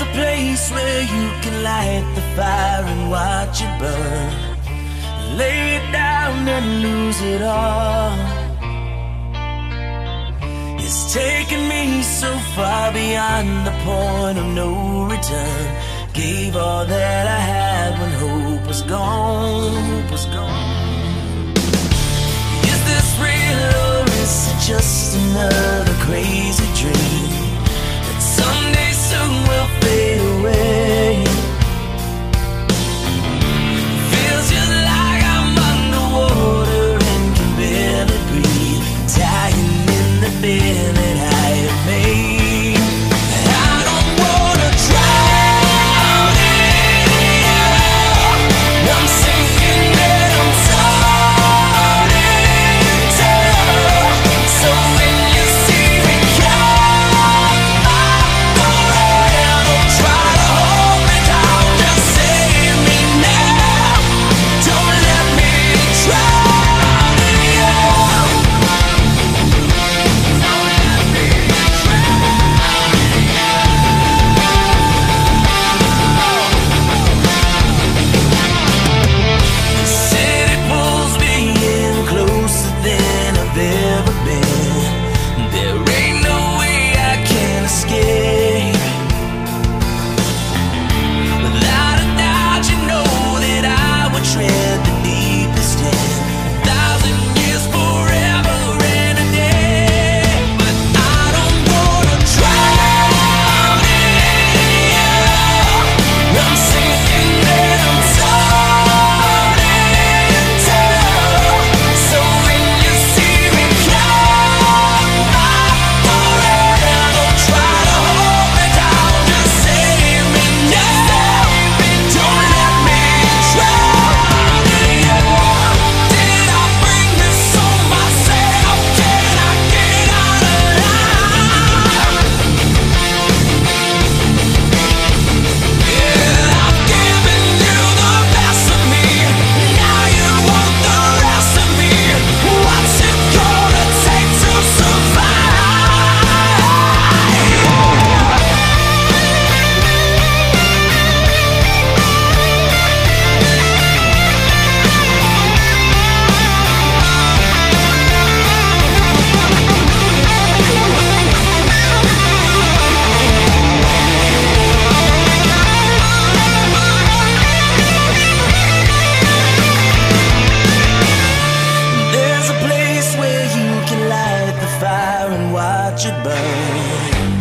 A place where you can light the fire and watch it burn. Lay it down and lose it all. It's taken me so far beyond the point of no return. Gave all that I had when hope was gone. Hope was gone. Is this real or is it just another crazy dream? fire and watch it burn.